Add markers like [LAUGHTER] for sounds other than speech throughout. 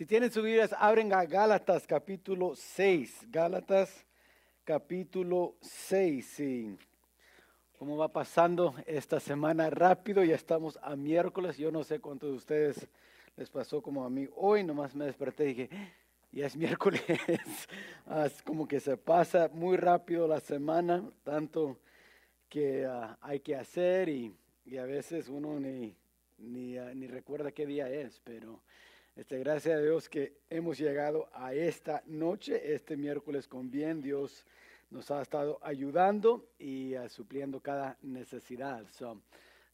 Si tienen sus Biblias, abren a Gálatas capítulo 6. Gálatas capítulo 6. Sí. ¿Cómo va pasando esta semana rápido? Ya estamos a miércoles. Yo no sé cuántos de ustedes les pasó como a mí. Hoy nomás me desperté y dije, ya es miércoles. [LAUGHS] es como que se pasa muy rápido la semana, tanto que ah, hay que hacer y, a veces uno ni, ni, ah, ni recuerda qué día es, pero este, gracias a Dios que hemos llegado a esta noche, este miércoles con bien. Dios nos ha estado ayudando y uh, supliendo cada necesidad. So,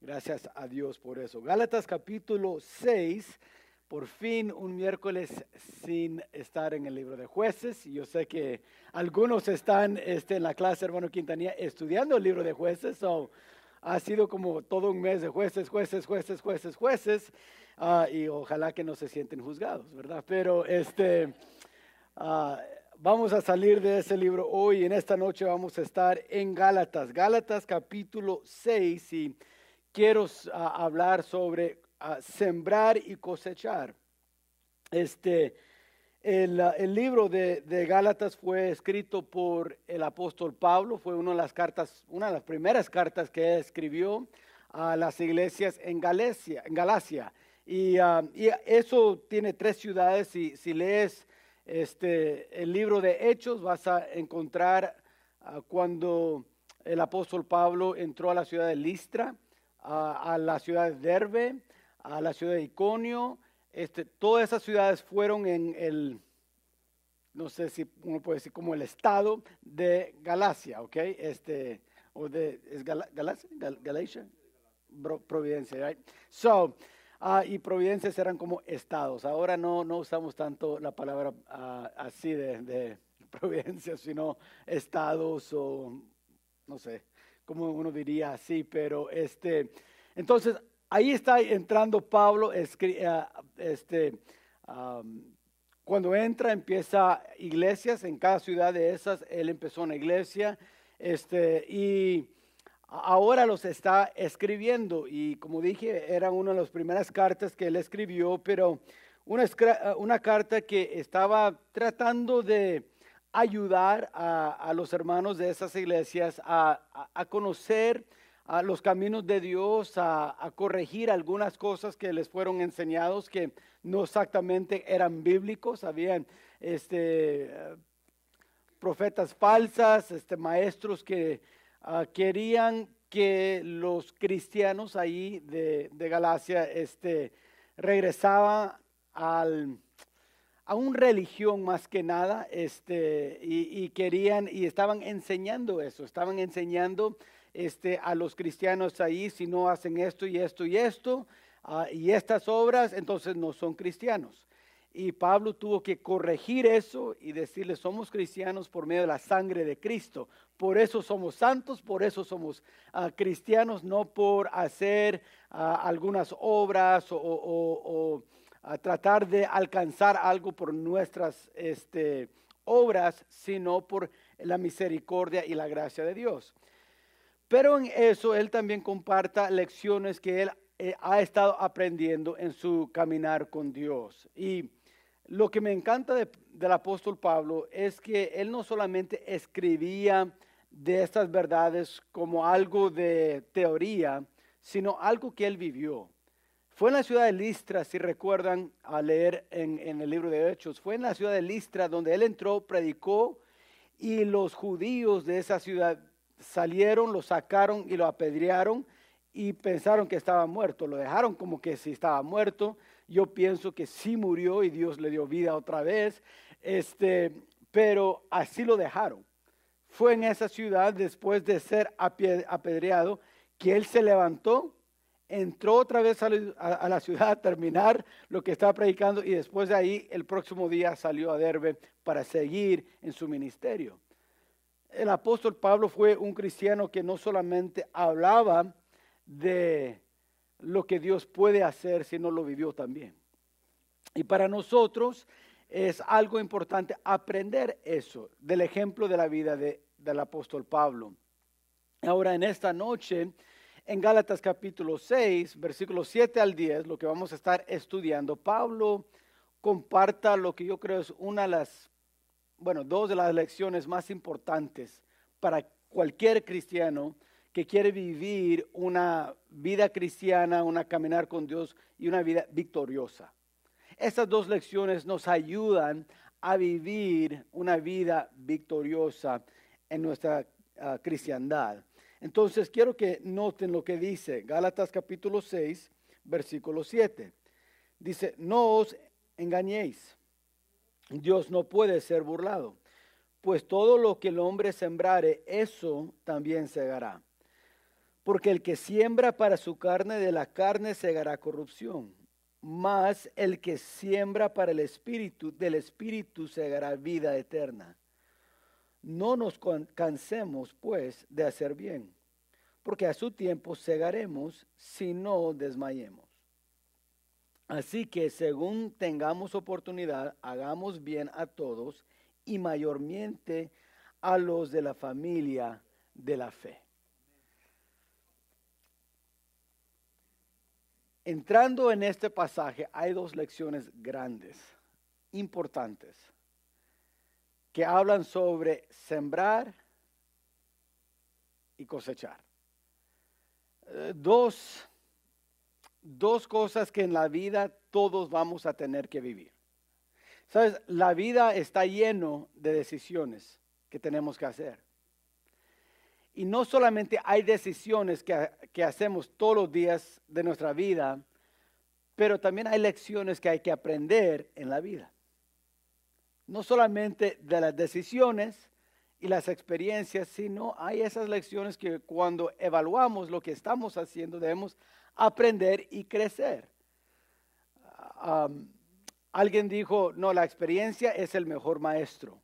gracias a Dios por eso. Gálatas capítulo 6, por fin un miércoles sin estar en el libro de jueces. Yo sé que algunos están este, en la clase, hermano Quintanilla, estudiando el libro de jueces. So, ha sido como todo un mes de jueces, jueces, jueces, jueces, jueces. Ah, y ojalá que no se sienten juzgados, ¿verdad? Pero este, ah, vamos a salir de ese libro hoy. En esta noche vamos a estar en Gálatas, Gálatas capítulo 6 y quiero hablar sobre sembrar y cosechar. Este, el, el libro de, de, Gálatas fue escrito por el apóstol Pablo, fue una de las cartas, una de las primeras cartas que escribió a las iglesias en Galacia. En Galacia. Ah, y, eso tiene tres ciudades. Si lees este, el libro de Hechos, vas a encontrar ah, cuando el apóstol Pablo entró a la ciudad de Listra, a la ciudad de Derbe, a la ciudad de Iconio. Este, todas esas ciudades fueron en el, no sé si uno puede decir como el estado de Galacia, ¿ok? Este, o de, ¿es Galacia? Galacia? Providencia, right? So, Ah, y providencias eran como estados. Ahora no, no usamos tanto la palabra ah, así de, de [LAUGHS] providencias, sino estados o no sé, como uno diría así, pero este, entonces ahí está entrando Pablo, ah, este, cuando entra empieza iglesias en cada ciudad de esas, él empezó una iglesia, este, y ahora los está escribiendo. Y como dije, era una de las primeras cartas que él escribió, pero una, una carta que estaba tratando de ayudar a, los hermanos de esas iglesias a, conocer a los caminos de Dios, a, corregir algunas cosas que les fueron enseñados que no exactamente eran bíblicos, habían este, profetas falsas, este, maestros que Ah, querían que los cristianos ahí de, Galacia este, regresaban al, a una religión más que nada, este, y, querían y estaban enseñando eso, estaban enseñando este, a los cristianos ahí, si no hacen esto y esto y esto, ah, y estas obras, entonces no son cristianos. Y Pablo tuvo que corregir eso y decirle, somos cristianos por medio de la sangre de Cristo. Por eso somos santos, por eso somos ah, cristianos, no por hacer ah, algunas obras o, tratar de alcanzar algo por nuestras este, obras, sino por la misericordia y la gracia de Dios. Pero en eso él también comparta lecciones que él eh, ha estado aprendiendo en su caminar con Dios. Y lo que me encanta del apóstol Pablo es que él no solamente escribía de estas verdades como algo de teoría, sino algo que él vivió. Fue en la ciudad de Listra, si recuerdan a leer en, en, el libro de Hechos, fue en la ciudad de Listra donde él entró, predicó y los judíos de esa ciudad salieron, lo sacaron y lo apedrearon y pensaron que estaba muerto, lo dejaron como que si estaba muerto, yo pienso que sí murió y Dios le dio vida otra vez, este, pero así lo dejaron. Fue en esa ciudad, después de ser apedreado, que él se levantó, entró otra vez a la ciudad a terminar lo que estaba predicando y después de ahí, el próximo día salió a Derbe para seguir en su ministerio. El apóstol Pablo fue un cristiano que no solamente hablaba de lo que Dios puede hacer si no lo vivió también. Y para nosotros es algo importante aprender eso del ejemplo de la vida del apóstol Pablo. Ahora en esta noche, en Gálatas capítulo 6, versículos 7 al 10, lo que vamos a estar estudiando, Pablo comparta lo que yo creo es una de las, bueno, dos de las lecciones más importantes para cualquier cristiano que quiere vivir una vida cristiana, una caminar con Dios y una vida victoriosa. Estas dos lecciones nos ayudan a vivir una vida victoriosa en nuestra ah, cristiandad. Entonces quiero que noten lo que dice Gálatas capítulo 6, versículo 7. Dice, no os engañéis, Dios no puede ser burlado, pues todo lo que el hombre sembrare, eso también segará. Porque el que siembra para su carne, de la carne segará corrupción. Mas el que siembra para el espíritu, del espíritu segará vida eterna. No nos cansemos, pues, de hacer bien, porque a su tiempo segaremos si no desmayemos. Así que según tengamos oportunidad, hagamos bien a todos y mayormente a los de la familia de la fe. Entrando en este pasaje hay dos lecciones grandes, importantes, que hablan sobre sembrar y cosechar. Eh, dos, dos cosas que en la vida todos vamos a tener que vivir. Sabes, la vida está lleno de decisiones que tenemos que hacer. Y no solamente hay decisiones que, hacemos todos los días de nuestra vida, pero también hay lecciones que hay que aprender en la vida. No solamente de las decisiones y las experiencias, sino hay esas lecciones que cuando evaluamos lo que estamos haciendo debemos aprender y crecer. alguien dijo, no, la experiencia es el mejor maestro.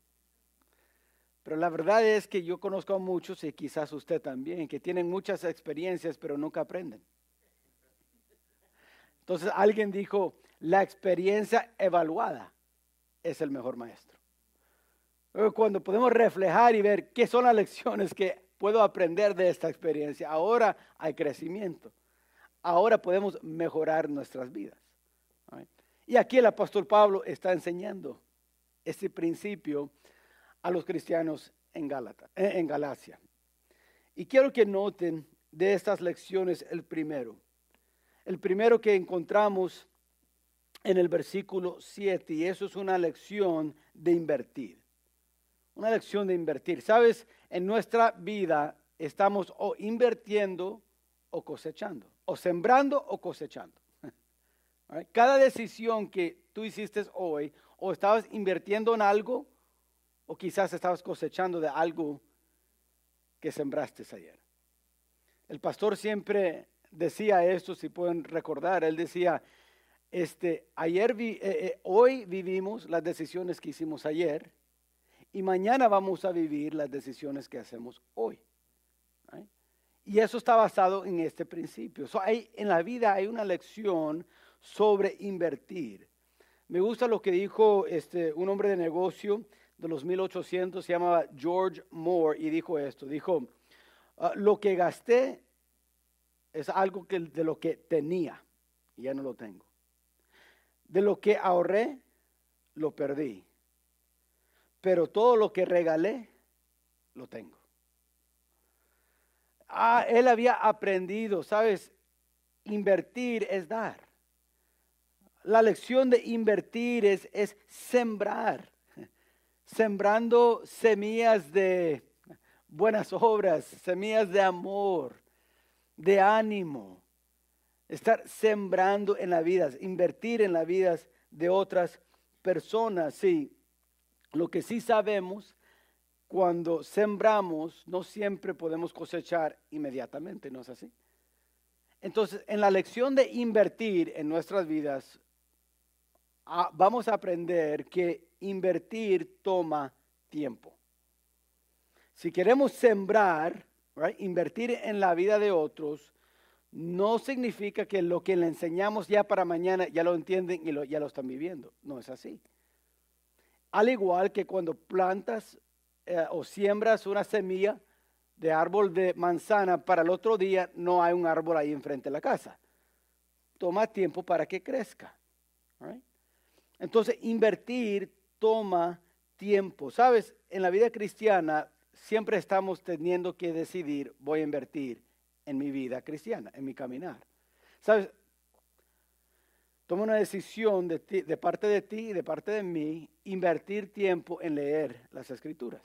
Pero la verdad es que yo conozco a muchos, y quizás usted también, que tienen muchas experiencias, pero nunca aprenden. Entonces alguien dijo, la experiencia evaluada es el mejor maestro. Cuando podemos reflejar y ver qué son las lecciones que puedo aprender de esta experiencia, ahora hay crecimiento. Ahora podemos mejorar nuestras vidas. Y aquí el apóstol Pablo está enseñando este principio a los cristianos en, Gálata, eh, en Galacia. Y quiero que noten de estas lecciones el primero. El primero que encontramos en el versículo 7, y eso es una lección de invertir. Una lección de invertir. Sabes, en nuestra vida estamos o invirtiendo o cosechando, o sembrando o cosechando. [LAUGHS] Cada decisión que tú hiciste hoy, o estabas invirtiendo en algo o quizás estabas cosechando de algo que sembraste ayer. El pastor siempre decía esto, si pueden recordar, él decía, este, ayer eh, eh, hoy vivimos las decisiones que hicimos ayer y mañana vamos a vivir las decisiones que hacemos hoy. Y eso está basado en este principio. hay, en la vida hay una lección sobre invertir. Me gusta lo que dijo este, un hombre de negocio de los 1800 se llamaba George Moore y dijo esto, dijo, ah, lo que gasté es algo que, de lo que tenía y ya no lo tengo. De lo que ahorré, lo perdí. Pero todo lo que regalé, lo tengo. Ah, él había aprendido, ¿sabes? Invertir es dar. La lección de invertir es, es sembrar sembrando semillas de buenas obras, semillas de amor, de ánimo. Estar sembrando en la vida, invertir en las vidas de otras personas. Sí, lo que sí sabemos, cuando sembramos, no siempre podemos cosechar inmediatamente, ¿no es así? Entonces, en la lección de invertir en nuestras vidas, ah, vamos a aprender que invertir toma tiempo. Si queremos sembrar, invertir en la vida de otros, no significa que lo que le enseñamos ya para mañana ya lo entienden y ya lo están viviendo. No es así. Al igual que cuando plantas eh, o siembras una semilla de árbol de manzana, para el otro día no hay un árbol ahí enfrente de la casa. Toma tiempo para que crezca. Entonces, invertir toma tiempo. Sabes, en la vida cristiana siempre estamos teniendo que decidir, voy a invertir en mi vida cristiana, en mi caminar. Sabes, toma una decisión de, de parte de ti y de parte de mí, invertir tiempo en leer las escrituras.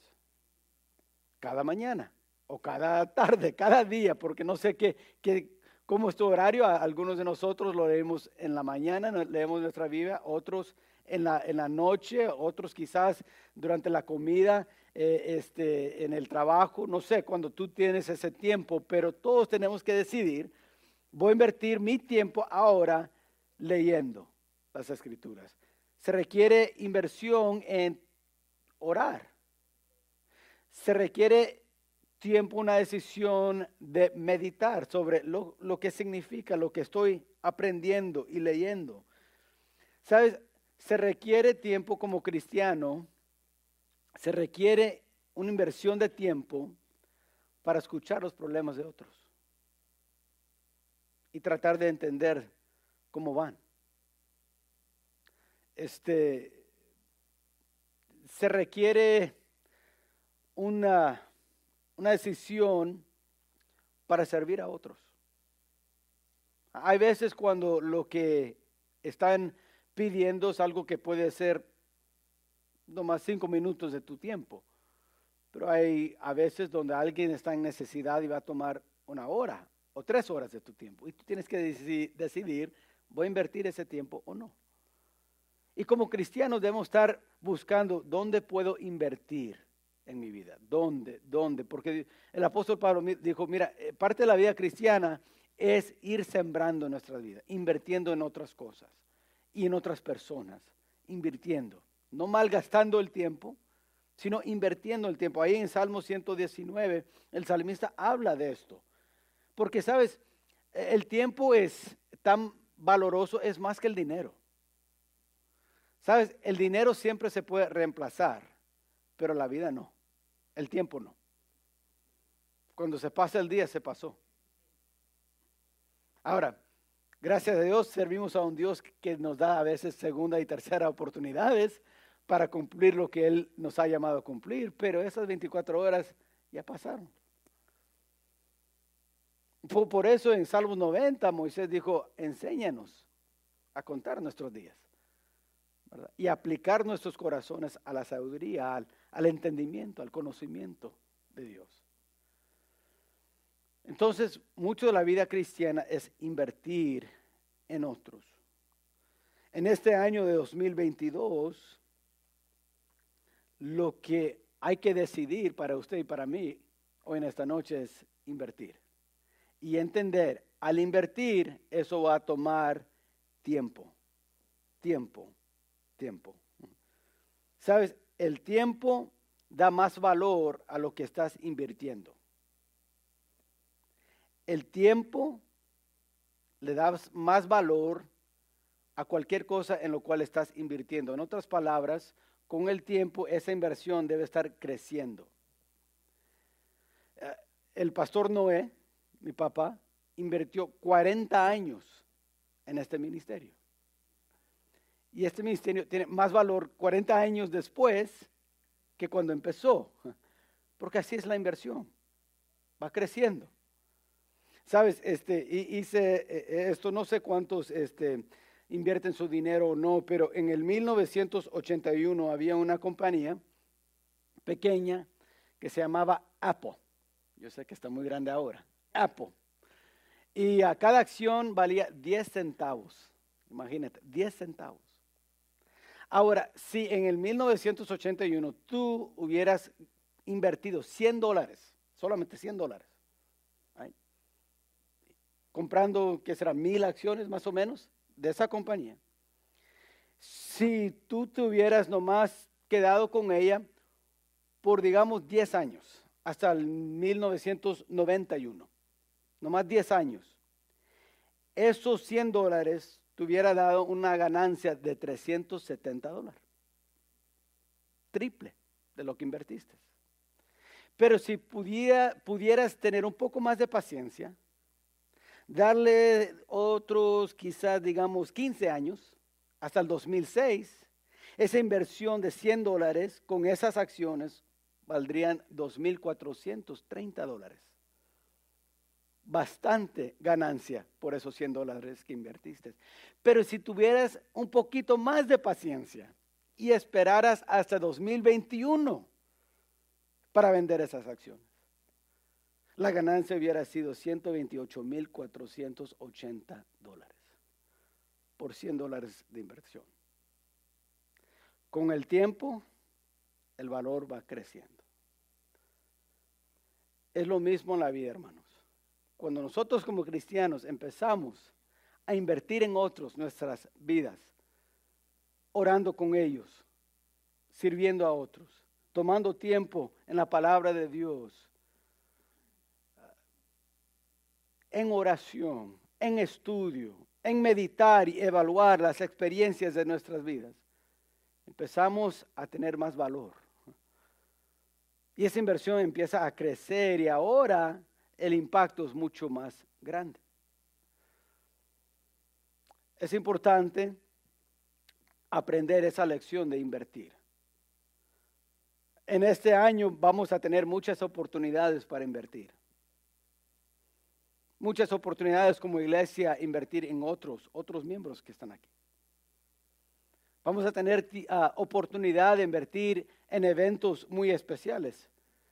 Cada mañana o cada tarde, [LAUGHS] cada día, porque no sé qué, qué cómo es tu horario. Algunos de nosotros lo leemos en la mañana, leemos nuestra Biblia, otros en la, en la noche, otros quizás durante la comida, eh, este, en el trabajo, no sé, cuando tú tienes ese tiempo, pero todos tenemos que decidir, voy a invertir mi tiempo ahora leyendo las escrituras. Se requiere inversión en orar. Se requiere tiempo, una decisión de meditar sobre lo, lo, que significa lo que estoy aprendiendo y leyendo. Sabes, se requiere tiempo como cristiano, se requiere una inversión de tiempo para escuchar los problemas de otros y tratar de entender cómo van. Este se requiere una, una decisión para servir a otros. Hay veces cuando lo que están pidiendo algo que puede ser nomás cinco minutos de tu tiempo. Pero hay a veces donde alguien está en necesidad y va a tomar una hora o tres horas de tu tiempo. Y tú tienes que decidir, ¿voy a invertir ese tiempo o no? Y como cristianos debemos estar buscando dónde puedo invertir en mi vida. ¿Dónde? ¿Dónde? Porque el apóstol Pablo dijo, mira, eh, parte de la vida cristiana es ir sembrando nuestra vida, invirtiendo en otras cosas y en otras personas, invirtiendo, no malgastando el tiempo, sino invirtiendo el tiempo. Ahí en Salmo 119, el salmista habla de esto. Porque, sabes, el tiempo es tan valoroso, es más que el dinero. Sabes, el dinero siempre se puede reemplazar, pero la vida no. El tiempo no. Cuando se pasa el día, se pasó. Ahora, Gracias a Dios servimos a un Dios que nos da a veces segunda y tercera oportunidades para cumplir lo que Él nos ha llamado a cumplir, pero esas 24 horas ya pasaron. Por, eso en Salmos 90 Moisés dijo, enséñanos a contar nuestros días y aplicar nuestros corazones a la sabiduría, al entendimiento, al conocimiento de Dios. Entonces, mucho de la vida cristiana es invertir en otros. En este año de 2022, lo que hay que decidir para usted y para mí hoy en esta noche es invertir. Y entender, al invertir, eso va a tomar tiempo, tiempo, tiempo. Sabes, el tiempo da más valor a lo que estás invirtiendo el tiempo le das más valor a cualquier cosa en lo cual estás invirtiendo. En otras palabras, con el tiempo esa inversión debe estar creciendo. Eh, el pastor Noé, mi papá, invirtió 40 años en este ministerio. Y este ministerio tiene más valor 40 años después que cuando empezó, porque así es la inversión, va creciendo. Sabes, este, hice eh, eh, esto, no sé cuántos este, invierten su dinero o no, pero en el 1981 había una compañía pequeña que se llamaba Apple. Yo sé que está muy grande ahora. Apple. Y a cada acción valía 10 centavos. Imagínate, 10 centavos. Ahora, si en el 1981 tú hubieras invertido 100 dólares, solamente 100 dólares, comprando, ¿qué será? Mil acciones más o menos de esa compañía. Si tú te hubieras nomás quedado con ella por, digamos, 10 años, hasta el 1991, nomás 10 años, esos 100 dólares te hubiera dado una ganancia de 370 dólares. Triple de lo que invertiste. Pero si pudiera, pudieras tener un poco más de paciencia, darle otros quizás digamos 15 años hasta el 2006 esa inversión de 100 dólares con esas acciones valdrían 2.430 dólares. Bastante ganancia por esos 100 dólares que invertiste. Pero si tuvieras un poquito más de paciencia y esperaras hasta 2021 para vender esas acciones, la ganancia hubiera sido 128.480 dólares por 100 dólares de inversión. Con el tiempo, el valor va creciendo. Es lo mismo en la vida, hermanos. Cuando nosotros como cristianos empezamos a invertir en otros nuestras vidas, orando con ellos, sirviendo a otros, tomando tiempo en la palabra de Dios, en oración, en estudio, en meditar y evaluar las experiencias de nuestras vidas, empezamos a tener más valor. Y esa inversión empieza a crecer y ahora el impacto es mucho más grande. Es importante aprender esa lección de invertir. En este año vamos a tener muchas oportunidades para invertir. Muchas oportunidades como iglesia invertir en otros, otros miembros que están aquí. Vamos a tener ah, oportunidad de invertir en eventos muy especiales.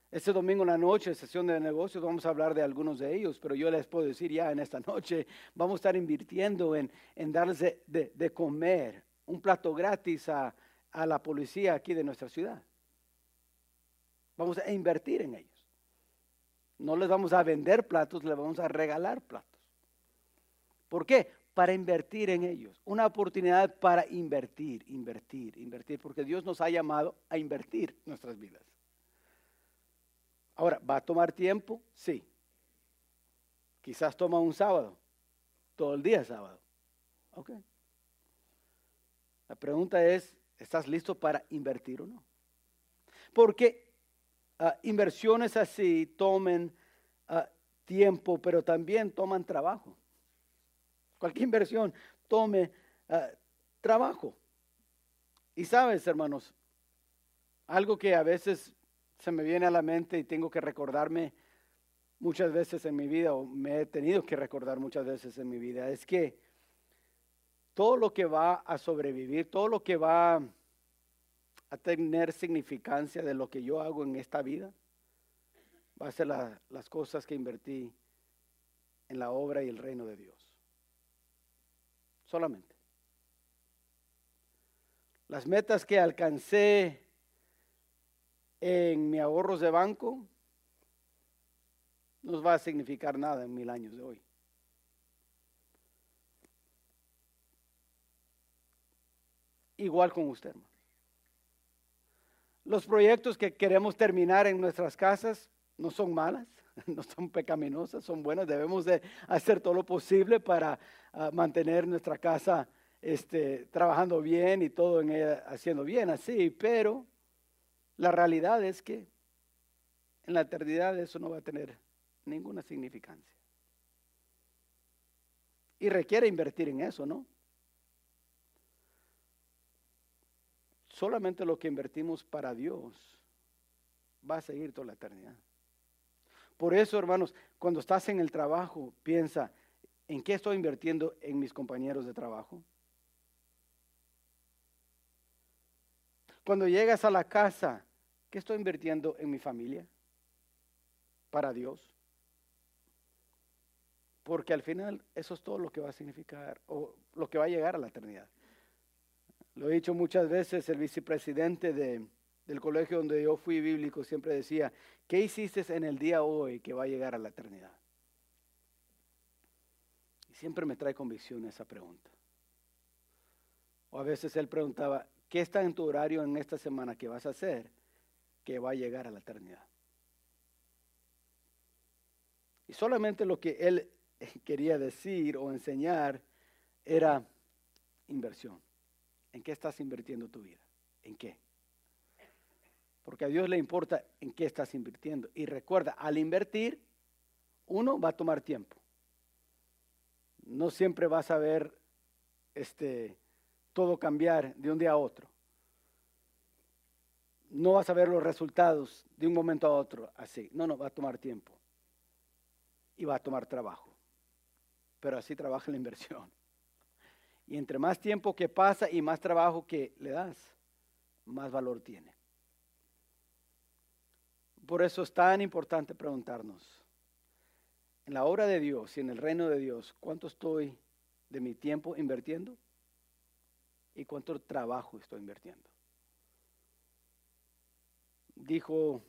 Este domingo en la noche, sesión de negocios, vamos a hablar de algunos de ellos, pero yo les puedo decir ya en esta noche, vamos a estar invirtiendo en, en darles de, comer un plato gratis a, a la policía aquí de nuestra ciudad. Vamos a invertir en ellos. No les vamos a vender platos, les vamos a regalar platos. ¿Por qué? para invertir en ellos. Una oportunidad para invertir, invertir, invertir, porque Dios nos ha llamado a invertir nuestras vidas. Ahora, ¿va a tomar tiempo? Sí. Quizás toma un sábado, todo el día sábado. Ok. La pregunta es, ¿estás listo para invertir o no? Porque ah, inversiones así tomen ah, tiempo, pero también toman trabajo cualquier inversión tome ah, trabajo. Y sabes, hermanos, algo que a veces se me viene a la mente y tengo que recordarme muchas veces en mi vida, o me he tenido que recordar muchas veces en mi vida, es que todo lo que va a sobrevivir, todo lo que va a tener significancia de lo que yo hago en esta vida, va a ser las cosas que invertí en la obra y el reino de Dios solamente. Las metas que alcancé en mi ahorros de banco no va a significar nada en mil años de hoy. Igual con usted, Los proyectos que queremos terminar en nuestras casas no son malas, [LAUGHS] no son pecaminosas, son buenas. Debemos de hacer todo lo posible para ah, mantener nuestra casa este, trabajando bien y todo en ella haciendo bien así, pero la realidad es que en la eternidad eso no va a tener ninguna significancia. Y requiere invertir en eso, ¿no? Solamente lo que invertimos para Dios va a seguir toda la eternidad. Por eso, hermanos, cuando estás en el trabajo, piensa, ¿en qué estoy invirtiendo en mis compañeros de trabajo? Cuando llegas a la casa, ¿qué estoy invirtiendo en mi familia? Para Dios. Porque al final eso es todo lo que va a significar o lo que va a llegar a la eternidad. Lo he dicho muchas veces, el vicepresidente de, del colegio donde yo fui bíblico siempre decía, ¿qué hiciste en el día hoy que va a llegar a la eternidad? Y siempre me trae convicción esa pregunta. O a veces él preguntaba, ¿qué está en tu horario en esta semana que vas a hacer que va a llegar a la eternidad? Y solamente lo que él [LAUGHS] quería decir o enseñar era inversión. ¿En qué estás invirtiendo tu vida? ¿En qué? porque a Dios le importa en qué estás invirtiendo. Y recuerda, al invertir, uno va a tomar tiempo. No siempre vas a ver este, todo cambiar de un día a otro. no vas a ver los resultados de un momento a otro así. No, no, va a tomar tiempo. Y va a tomar trabajo. Pero así trabaja la inversión. Y entre más tiempo que pasa y más trabajo que le das, más valor tiene. Por eso es tan importante preguntarnos, en la obra de Dios y en el reino de Dios, ¿cuánto estoy de mi tiempo invirtiendo? ¿Y cuánto trabajo estoy invirtiendo? Dijo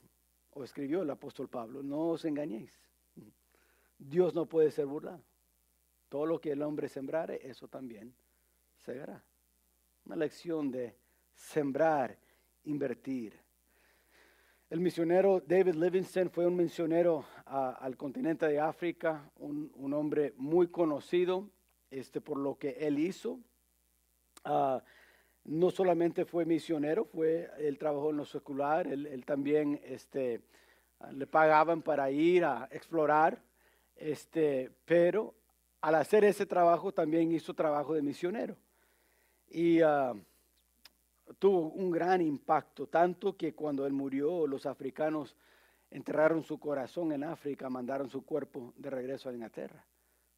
o escribió el apóstol Pablo, no os engañéis. Dios no puede ser burlado. Todo lo que el hombre sembrare, eso también segará. Una lección de sembrar, invertir. El misionero David Livingston fue un misionero al continente de África, un, hombre muy conocido este, por lo que él hizo. Ah, no solamente fue misionero, fue, él trabajó en lo secular, él, también este, le pagaban para ir a explorar, este, pero al hacer ese trabajo también hizo trabajo de misionero. Y ah, tuvo un gran impacto, tanto que cuando él murió los africanos enterraron su corazón en África, mandaron su cuerpo de regreso a Inglaterra.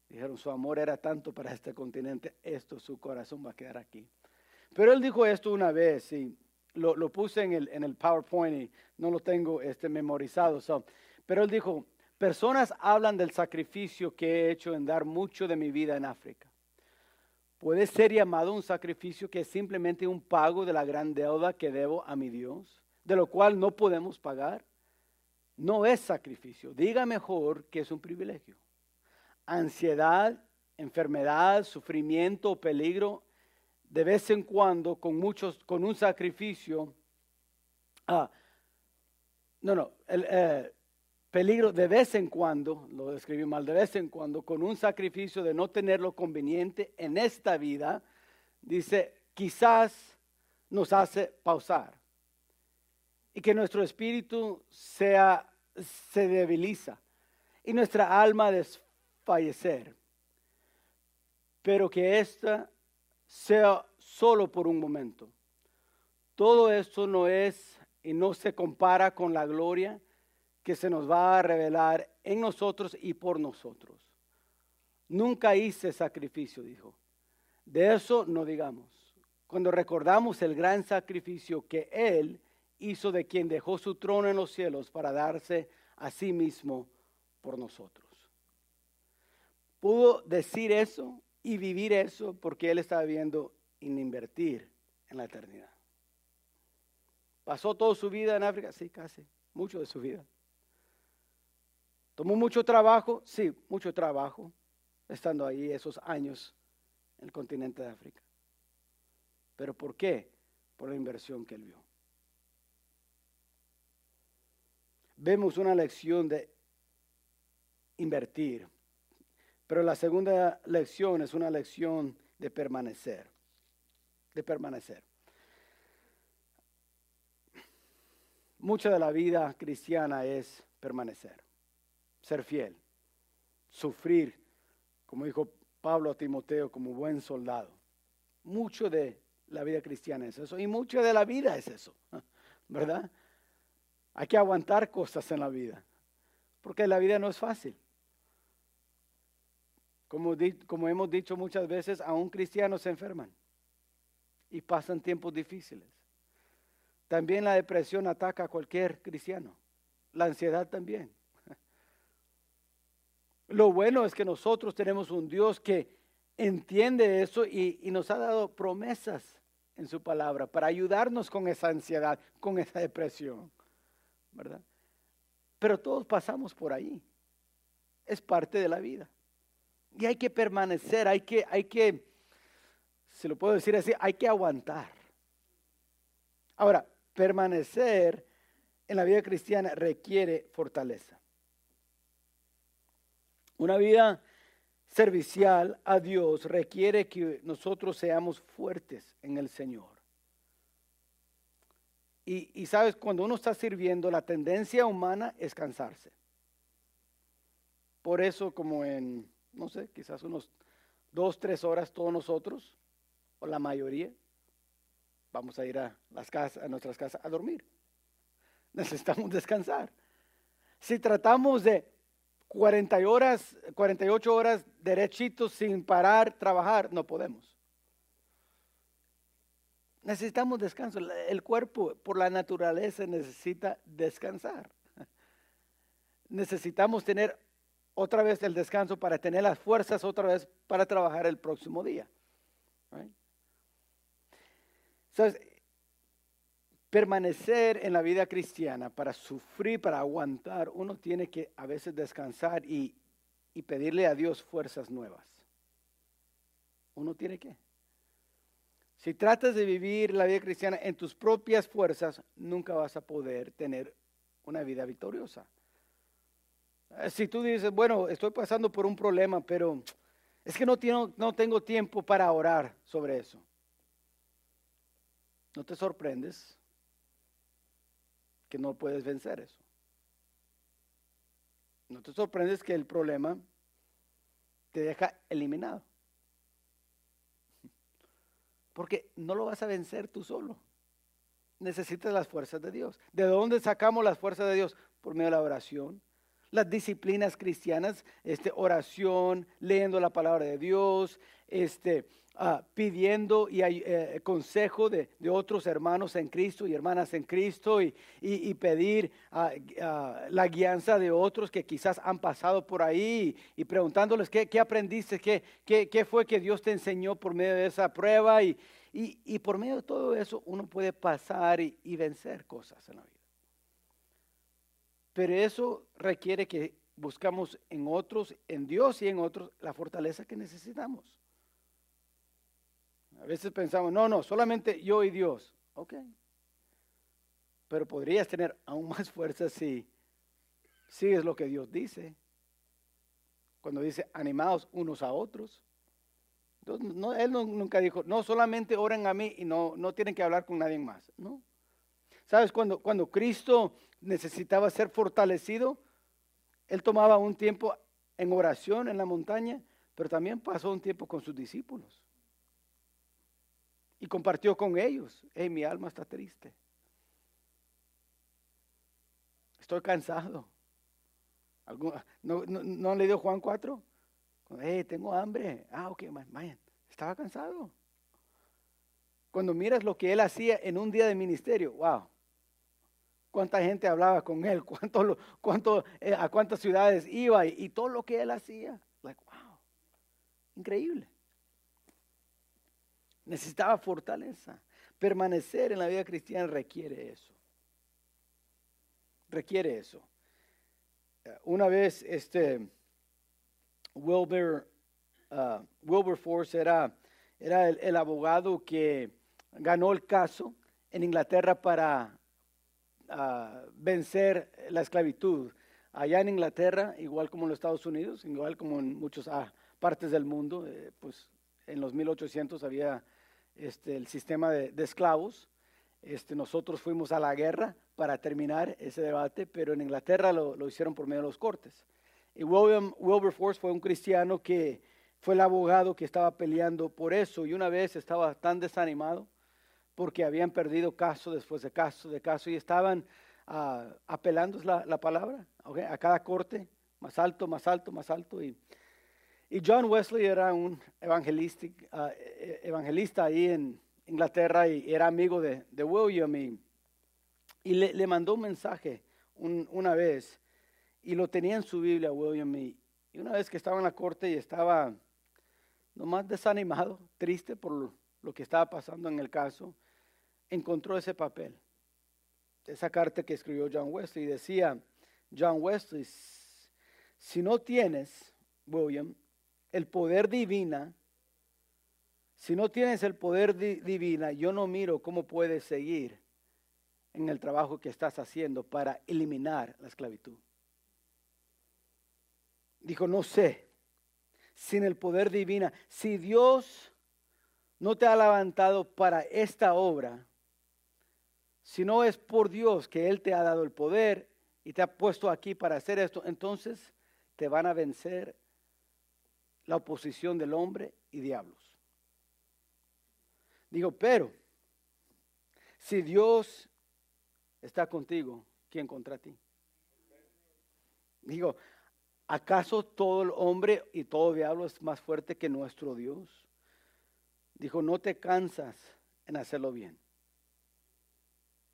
Dijeron, su amor era tanto para este continente, esto, su corazón va a quedar aquí. Pero él dijo esto una vez y lo, puse en el, en el, PowerPoint y no lo tengo este, memorizado. pero él dijo, personas hablan del sacrificio que he hecho en dar mucho de mi vida en África puede ser llamado un sacrificio que es simplemente un pago de la gran deuda que debo a mi Dios, de lo cual no podemos pagar. No es sacrificio, diga mejor que es un privilegio. Ansiedad, enfermedad, sufrimiento, peligro, de vez en cuando con muchos, con un sacrificio. Ah, no, no, eh, peligro de vez en cuando, lo escribí mal, de vez en cuando, con un sacrificio de no tenerlo conveniente en esta vida, dice, quizás nos hace pausar y que nuestro espíritu sea, se debiliza y nuestra alma desfallecer, pero que esta sea solo por un momento. Todo esto no es y no se compara con la gloria que se nos va a revelar en nosotros y por nosotros. Nunca hice sacrificio, dijo. De eso no digamos. Cuando recordamos el gran sacrificio que Él hizo de quien dejó su trono en los cielos para darse a sí mismo por nosotros. Pudo decir eso y vivir eso porque Él estaba viendo en invertir en la eternidad. ¿Pasó toda su vida en África? Sí, casi, mucho de su vida. ¿Tomó mucho trabajo? Sí, mucho trabajo, estando ahí esos años en el continente de África. ¿Pero por qué? Por la inversión que él vio. Vemos una lección de invertir, pero la segunda lección es una lección de permanecer, de permanecer. Mucha de la vida cristiana es permanecer ser fiel, sufrir, como dijo Pablo a Timoteo, como buen soldado. Mucho de la vida cristiana es eso y mucho de la vida es eso, [LAUGHS] ¿verdad? Hay que aguantar cosas en la vida, porque la vida no es fácil. Como, hemos dicho muchas veces, aún cristianos se enferman y pasan tiempos difíciles. También la depresión ataca a cualquier cristiano, la ansiedad también. Lo bueno es que nosotros tenemos un Dios que entiende eso y, nos ha dado promesas en su palabra para ayudarnos con esa ansiedad, con esa depresión, ¿verdad? Pero todos pasamos por ahí. Es parte de la vida. Y hay que permanecer, hay que, hay que, se lo puedo decir así, hay que aguantar. Ahora, permanecer en la vida cristiana requiere fortaleza. Una vida servicial a Dios requiere que nosotros seamos fuertes en el Señor. Y, sabes, cuando uno está sirviendo, la tendencia humana es cansarse. Por eso, como en, no sé, quizás unos dos, tres horas, todos nosotros, o la mayoría, vamos a ir a, las casas, a nuestras casas a dormir. [LAUGHS] necesitamos descansar. Si tratamos de 40 horas, 48 horas derechitos sin parar, trabajar, no podemos. Necesitamos descanso. El cuerpo por la naturaleza necesita descansar. [LAUGHS] Necesitamos tener otra vez el descanso para tener las fuerzas otra vez para trabajar el próximo día. Permanecer en la vida cristiana, para sufrir, para aguantar, uno tiene que a veces descansar y, y pedirle a Dios fuerzas nuevas. Uno tiene que. Si tratas de vivir la vida cristiana en tus propias fuerzas, nunca vas a poder tener una vida victoriosa. Eh, si tú dices, bueno, estoy pasando por un problema, pero es que no, no tengo tiempo para orar sobre eso. No te sorprendes que no puedes vencer eso. No te sorprendes que el problema te deja eliminado. Porque no lo vas a vencer tú solo. Necesitas las fuerzas de Dios. ¿De dónde sacamos las fuerzas de Dios? Por medio de la oración, las disciplinas cristianas, este, oración, leyendo la palabra de Dios, este, ah, pidiendo y eh, consejo de, otros hermanos en Cristo y hermanas en Cristo y, pedir ah, ah, la guianza de otros que quizás han pasado por ahí y, preguntándoles qué, aprendiste, qué, qué, fue que Dios te enseñó por medio de esa prueba y, y por medio de todo eso uno puede pasar y vencer cosas en la vida. Pero eso requiere que buscamos en otros, en Dios y en otros, la fortaleza que necesitamos. A veces pensamos, no, no, solamente yo y Dios. Ok. Pero podrías tener aún más [LAUGHS] fuerza si sigues lo que Dios dice. Cuando dice animados unos a otros. no, él nunca dijo, no solamente oren a mí y no, no tienen que hablar con nadie más. No. ¿Sabes? Cuando, cuando Cristo necesitaba ser fortalecido, Él tomaba un tiempo en oración en la montaña, pero también pasó un tiempo con sus discípulos. Y compartió con ellos, hey, mi alma está triste. Estoy cansado. ¿No, no, le dio Juan 4? Hey, tengo hambre. Ah, ok, man, estaba cansado. Cuando miras lo que él hacía en un día de ministerio, wow, cuánta gente hablaba con él, [LAUGHS] cuánto, cuánto, eh, a cuántas ciudades iba y, todo lo que él hacía. Like, wow, increíble. Necesitaba fortaleza. Permanecer en la vida cristiana requiere eso. Requiere eso. Eh, una vez, este, Wilbur, uh, Wilberforce era, era el abogado que ganó el caso en Inglaterra para vencer la esclavitud. Allá en Inglaterra, igual como en los Estados Unidos, igual como en muchas ah, partes del mundo, eh, pues en los 1800 había este, el sistema de, esclavos. Este, nosotros fuimos a la guerra para terminar ese debate, pero en Inglaterra lo, lo hicieron por medio de los cortes. Y William Wilberforce fue un cristiano que fue el abogado que estaba peleando por eso y una vez estaba tan desanimado porque habían perdido caso después de caso de caso y estaban uh, apelando la, la palabra a cada corte, más alto, más alto, más alto. Y, y John Wesley era un evangelista, ah, e, evangelista ahí en Inglaterra y era amigo de, William y, y le, le, mandó un mensaje una vez y lo tenía en su Biblia William y, y una vez que estaba en la corte y estaba nomás desanimado, triste por lo que estaba pasando en el caso, encontró ese papel. Esa carta que escribió John Wesley decía, John Wesley, si no tienes, William, el poder divina, si no tienes el poder divina, yo no miro cómo puedes seguir en el trabajo que estás haciendo para eliminar la esclavitud. Dijo, no sé, sin el poder divina, si Dios no te ha levantado para esta obra, si no es por Dios que Él te ha dado el poder y te ha puesto aquí para hacer esto, entonces te van a vencer la oposición del hombre y diablos. Digo, pero si Dios está contigo, ¿Quién contra ti? Digo, ¿acaso todo el hombre y todo diablo es más fuerte que nuestro Dios? Dijo, no te cansas en hacerlo bien,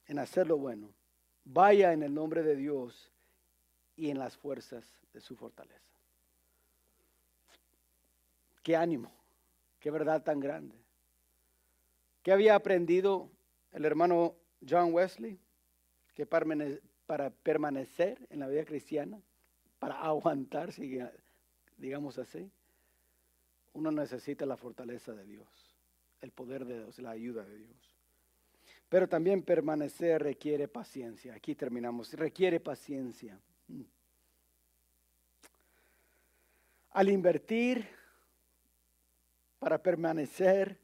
en hacerlo bueno. Vaya en el nombre de Dios y en las fuerzas de su fortaleza. Qué ánimo, qué verdad tan grande. ¿Qué había aprendido el hermano John Wesley? Que para permanecer en la vida cristiana, para aguantar, digamos así, uno necesita la fortaleza de Dios, el poder de Dios, la ayuda de Dios. Pero también permanecer requiere paciencia. Aquí terminamos. Requiere paciencia. Mm. Al invertir para permanecer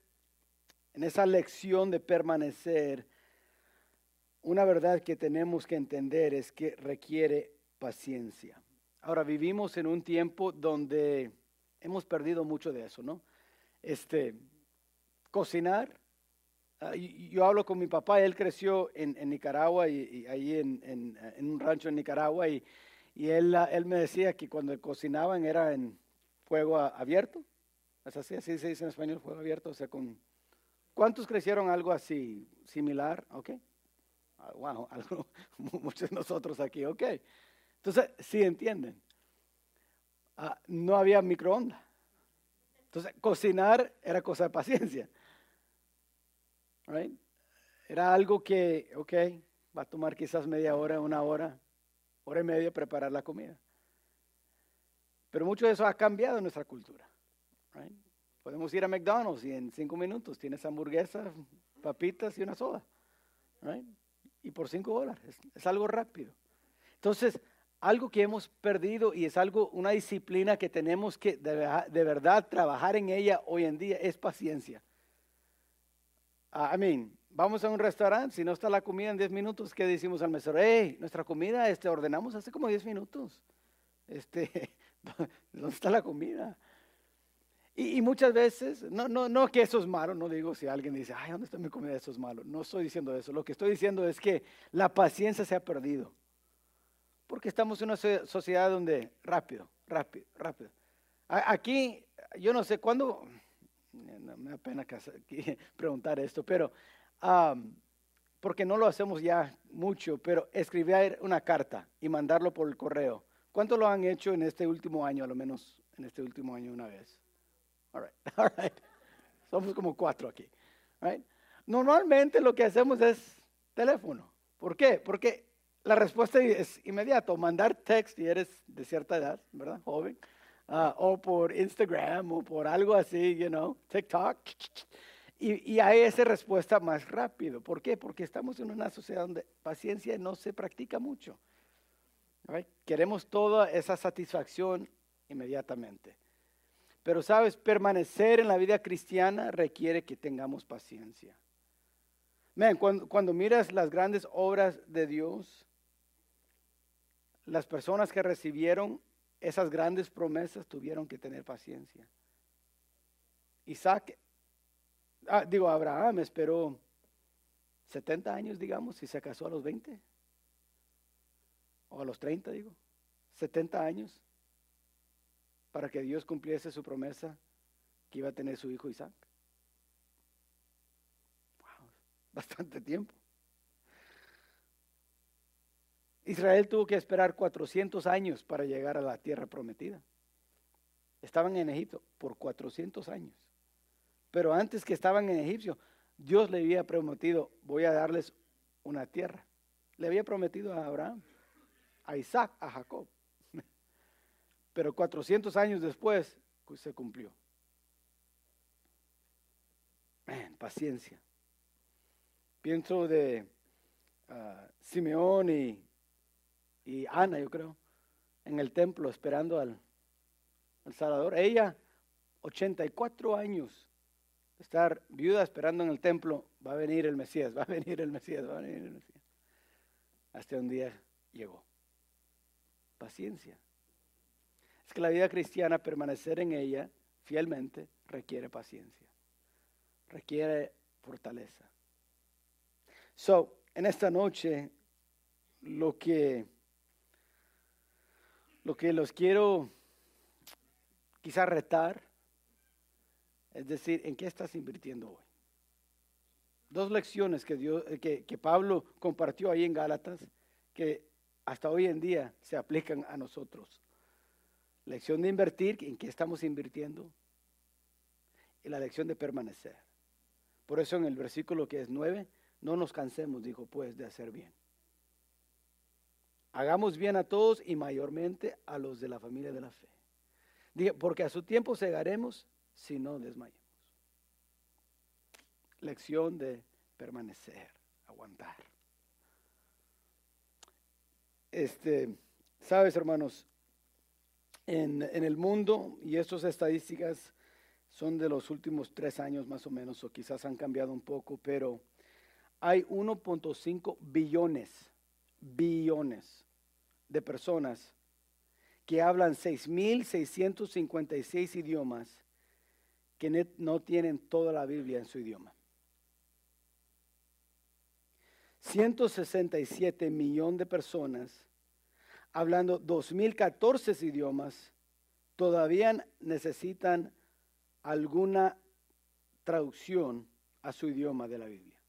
en esa lección de permanecer, una verdad que tenemos que entender es que requiere paciencia. Ahora vivimos en un tiempo donde hemos perdido mucho de eso, ¿no? Este, cocinar. Ah, yo hablo con mi papá, él creció en, Nicaragua y, ahí en, un rancho en Nicaragua y, él, ah, él me decía que cuando cocinaban era en fuego abierto. Es así, así se dice en español, fuego abierto, o sea, con... ¿Cuántos crecieron algo así, similar? ¿Ok? Ah, wow, [LAUGHS] muchos de nosotros aquí, ok. Entonces, sí entienden. no había microondas. Entonces, cocinar era cosa de paciencia. Era algo que, ok, va a tomar quizás media hora, una hora, hora y media preparar la comida. Pero mucho de eso ha cambiado en nuestra cultura. Podemos ir a McDonald's y en cinco minutos tienes hamburguesas, papitas y una soda. Y por cinco dólares. Es, algo rápido. Entonces, algo que hemos perdido y es algo, una disciplina que tenemos que de, verdad trabajar en ella hoy en día es paciencia. I mean, vamos a un restaurante, si no está la comida en 10 minutos, ¿qué decimos al mesero? Hey, nuestra comida este, ordenamos hace como 10 minutos. Este, [LAUGHS] ¿Dónde está la comida? Y, muchas veces, no, no, no que eso es malo, no digo si alguien dice, ay, ¿dónde está mi comida? Eso es malo. No estoy diciendo eso. Lo que estoy diciendo es que la paciencia se ha perdido. Porque estamos en una sociedad donde rápido, rápido, rápido. Aquí, yo no sé cuándo, me da pena [LAUGHS] preguntar esto, pero porque no lo hacemos ya mucho, pero escribir una carta y mandarlo por el correo. ¿Cuánto lo han hecho en este último año, a lo menos en este último año una vez? All right, [LAUGHS] all right. Somos como cuatro aquí. Right? Normalmente lo que hacemos es teléfono. ¿Por qué? Porque la respuesta es inmediata. Mandar text y eres de cierta edad, ¿verdad? Joven. Uh, o por Instagram o por algo así, you know, TikTok. Y, y, hay esa respuesta más rápido. ¿Por qué? Porque estamos en una sociedad donde paciencia no se practica mucho. Queremos toda esa satisfacción inmediatamente. Pero sabes, permanecer en la vida cristiana requiere que tengamos paciencia. cuando, cuando miras las grandes obras de Dios, las personas que recibieron esas grandes promesas tuvieron que tener paciencia. Isaac, ah, digo, Abraham esperó 70 años, digamos, y se casó a los 20. O a los 30, digo. 70 años para que Dios cumpliese su promesa que iba a tener su hijo Isaac. Wow, [LAUGHS] bastante tiempo. Israel tuvo que esperar 400 años para llegar a la tierra prometida. Estaban en Egipto por 400 años. Pero antes que estaban en Egipcio, Dios le había prometido, voy a darles una tierra. Le había prometido a Abraham, a Isaac, a Jacob. [LAUGHS] Pero 400 años después pues, se cumplió. paciencia. Pienso de ah, Simeón y, y, Ana, yo creo, en el templo esperando al, al Salvador. Ella, 84 años, estar viuda esperando en el templo, va a venir el Mesías, va a venir el Mesías, va a venir el Mesías. Hasta un día llegó. Paciencia que la vida cristiana, permanecer en ella fielmente, requiere paciencia, requiere fortaleza. So, en esta noche lo que, lo que los quiero quizás retar, es decir, ¿en qué estás invirtiendo hoy? Dos lecciones que, Dios, que, que Pablo compartió ahí en Gálatas, que hasta hoy en día se aplican a nosotros. Lección de invertir, ¿en qué estamos invirtiendo? Y la lección de permanecer. Por eso en el versículo que es 9, no nos cansemos, dijo, pues, de hacer bien. Hagamos bien a todos y mayormente a los de la familia de la fe. Dije, porque a su tiempo cegaremos si no desmayamos. Lección de permanecer, aguantar. Este, sabes, hermanos, en, en el mundo, y estas estadísticas son de los últimos tres años más o menos, o quizás han cambiado un poco, pero hay 1.5 billones billones de personas que hablan 6.656 idiomas que no tienen toda la Biblia en su idioma. 167 millones de personas hablando 2014 idiomas todavía necesitan alguna traducción a su idioma de la Biblia.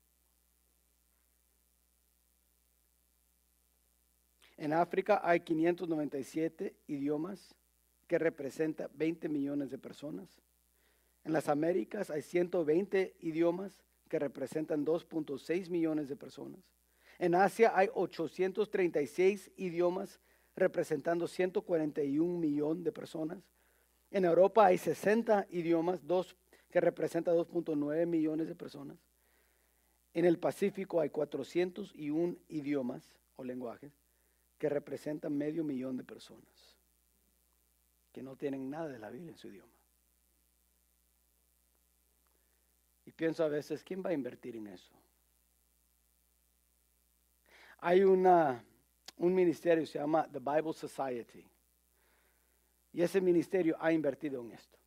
En África hay 597 idiomas que representan 20 millones de personas. En las Américas hay 120 idiomas que representan 2.6 millones de personas. En Asia hay 836 idiomas representando 141 millones de personas. En Europa hay 60 idiomas que representan 2.9 millones de personas. En el Pacífico hay 401 idiomas o lenguajes que representan medio millón de personas que no tienen nada de la Biblia en su idioma. Y pienso a veces, ¿quién va a invertir en eso? Hay una, un ministerio, se llama The Bible Society. Y ese ministerio ha invertido en esto.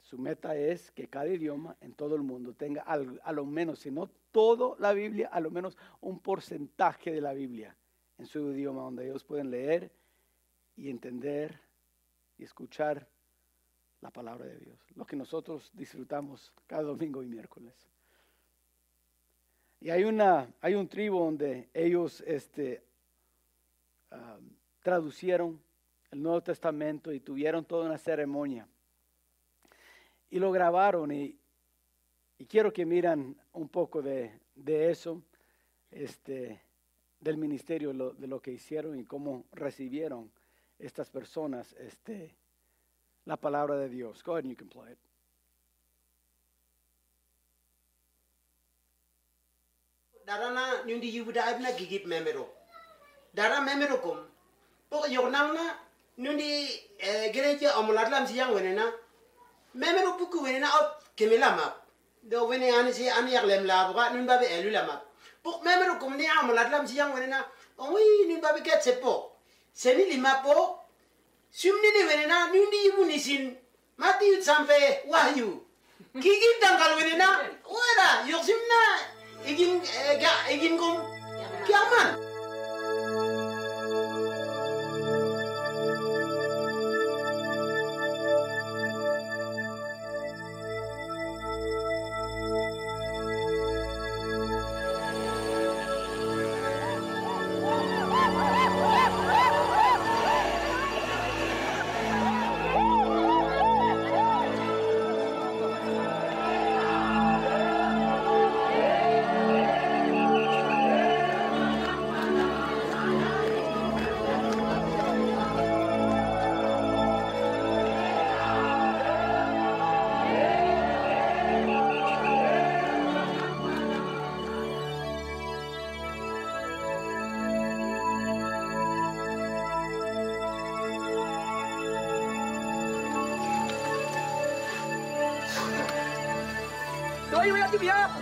Su meta es que cada idioma en todo el mundo tenga a lo menos, si no toda la Biblia, a lo menos un porcentaje de la Biblia en su idioma, donde ellos pueden leer y entender y escuchar la palabra de Dios, lo que nosotros disfrutamos cada domingo y miércoles. Y hay, una, hay un tribu donde ellos este, um, traducieron el Nuevo Testamento y tuvieron toda una ceremonia. Y lo grabaron y, y quiero que miran un poco de, de eso. Este, del ministerio de lo que hicieron y cómo recibieron estas personas este, la palabra de Dios. Go ahead and you can play it. pour même le communauté à mon atlam si yang wenena oh, oui ni babi ket c'est po c'est ni lima po sumni ni wenena ni ni ibu ni sin mati yut sampai wahyu. Kiki tangkal wenena wera yok simna igin eh, ga igin kom kiaman Yeah. up.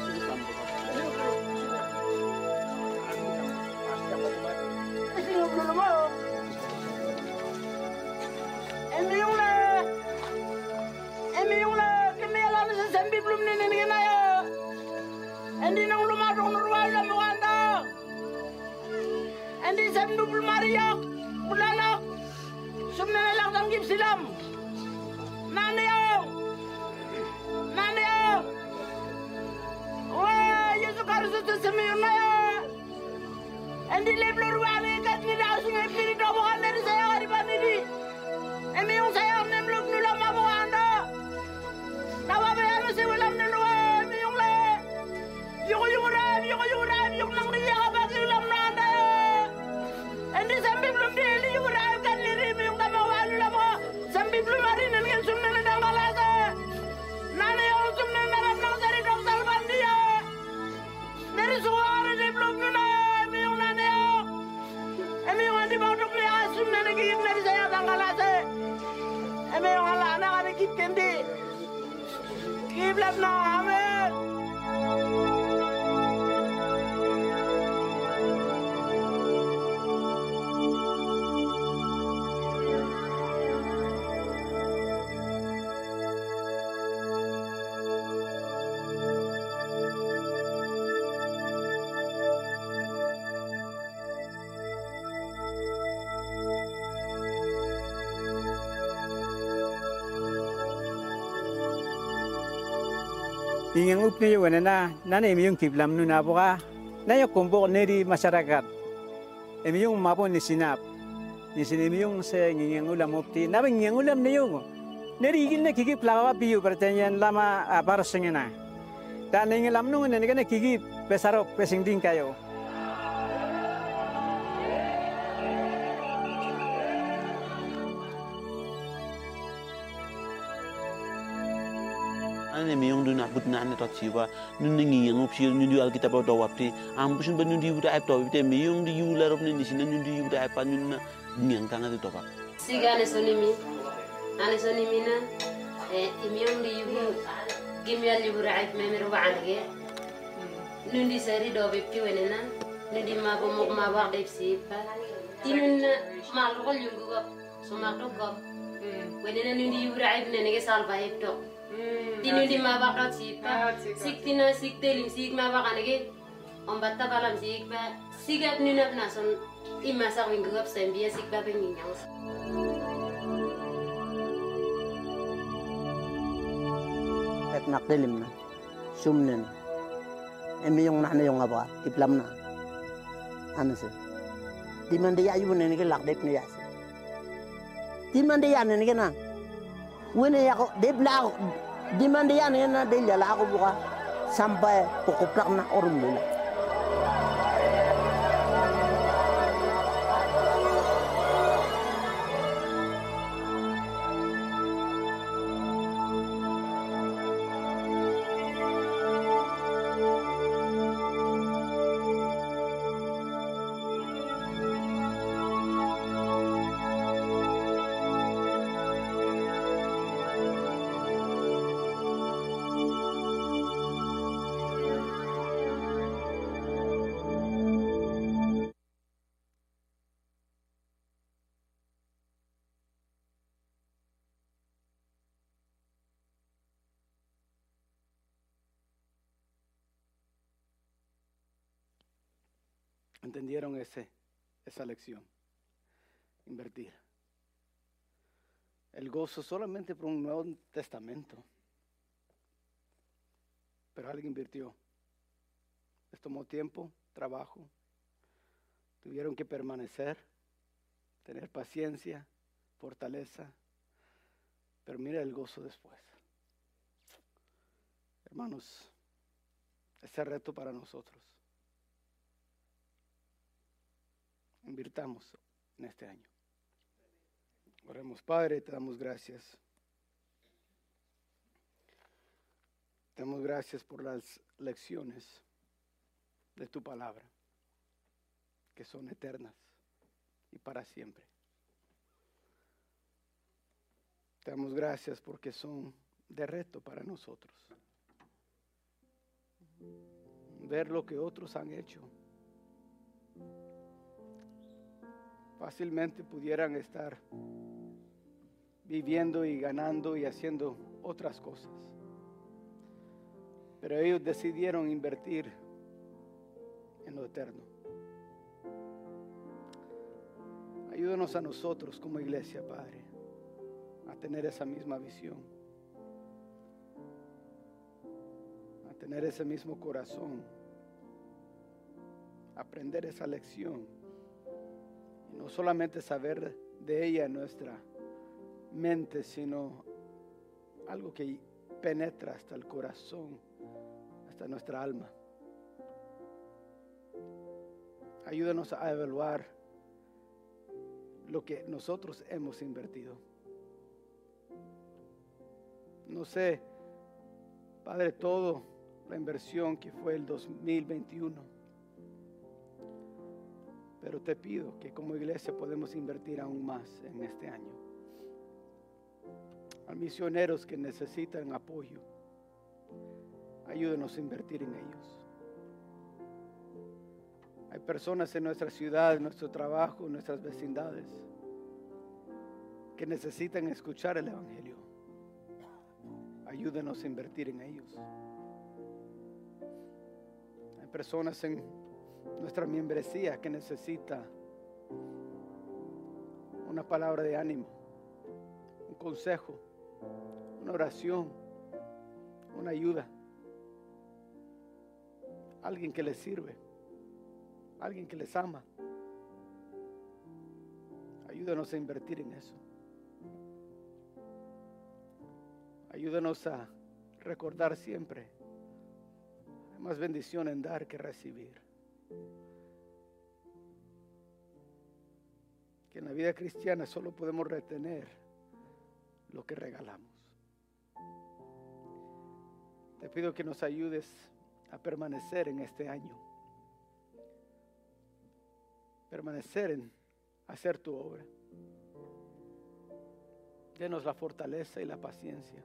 Ingang upni yung na, nana imiyong kiblam nun apo ka. Nayok kumbok neri masyarakat. Imiyong e mapo ni sinap. Ni sinimiyong sa ngingang ulam upti. Naba ngingang ulam na yung. Neri igil na kikip lakawa piyo pertanyan lama ah, aparos nga na. Ta ngingang ulam nun na kikip pesarok pesing din kayo. ne me yong duna but nan to nu ne ngi yong phi nun di alkita ba do wapti am pusun ba nu di yuda ap to bite me yong yu la rop ne nisina nun di yuda pa nu na ngiang kanga du to siga ne sonimi ane sonimi na e, e mi yong di gimi al ra raib me me roba ange nun di sari do be pi wenena nu di ma bo mo ma ba de si pa. Tinun ma ko yu so ma hmm. wenena nun di yubu raib ne ne salba to tinu di mabak lo cita sik tina sik telim sik mabak ane om bata ta balam sik ba sigat nunap nason imasak minggu gap sembia sik ba penginyang et nak telim na. Sumnen emi yung nahna yung abga tiplam na. Ane sir di man di ayun na ya nike ne ya sir di man di ya ayun na. Wene ya ko de bla di man de yan ne na de la ko buka sampai pokok na orum entendieron ese, esa lección. Invertir. El gozo solamente por un Nuevo Testamento. Pero alguien invirtió. Les tomó tiempo, trabajo. Tuvieron que permanecer, tener paciencia, fortaleza. Pero mira el gozo después. Hermanos, ese reto para nosotros. Invirtamos en este año. Oremos, Padre, te damos gracias. Te damos gracias por las lecciones de tu palabra, que son eternas y para siempre. Te damos gracias porque son de reto para nosotros. Ver lo que otros han hecho fácilmente pudieran estar viviendo y ganando y haciendo otras cosas. Pero ellos decidieron invertir en lo eterno. Ayúdanos a nosotros como iglesia, Padre, a tener esa misma visión, a tener ese mismo corazón, a aprender esa lección no solamente saber de ella en nuestra mente, sino algo que penetra hasta el corazón, hasta nuestra alma. Ayúdanos a evaluar lo que nosotros hemos invertido. No sé, Padre, todo la inversión que fue el 2021. Pero te pido que como iglesia podemos invertir aún más en este año. A misioneros que necesitan apoyo, ayúdenos a invertir en ellos. Hay personas en nuestra ciudad, en nuestro trabajo, en nuestras vecindades, que necesitan escuchar el Evangelio. Ayúdenos a invertir en ellos. Hay personas en nuestra membresía que necesita una palabra de ánimo, un consejo, una oración, una ayuda, alguien que les sirve alguien que les ama. Ayúdanos a invertir en eso. Ayúdanos a recordar siempre. Hay más bendición en dar que recibir. Que en la vida cristiana solo podemos retener lo que regalamos. Te pido que nos ayudes a permanecer en este año permanecer en hacer tu obra. Denos la fortaleza y la paciencia.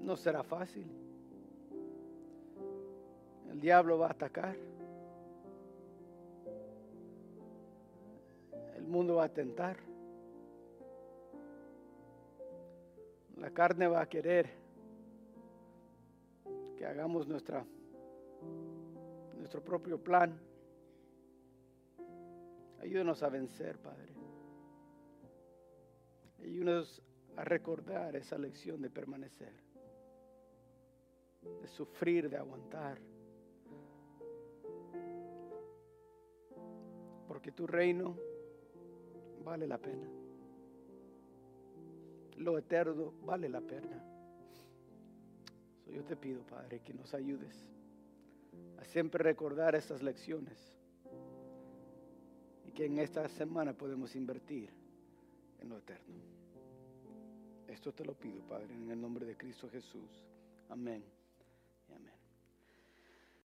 No será fácil. El diablo va a atacar. El mundo va a tentar. La carne va a querer que hagamos nuestra, nuestro propio plan. Ayúdanos a vencer, Padre. Ayúdanos a recordar esa lección de permanecer, de sufrir, de aguantar. Porque tu reino vale la pena. Lo eterno vale la pena. yo te pido, Padre, que nos ayudes a siempre recordar estas lecciones que en esta semana podemos invertir en lo eterno. Esto te lo pido, Padre, en el nombre de Cristo Jesús. Y amén.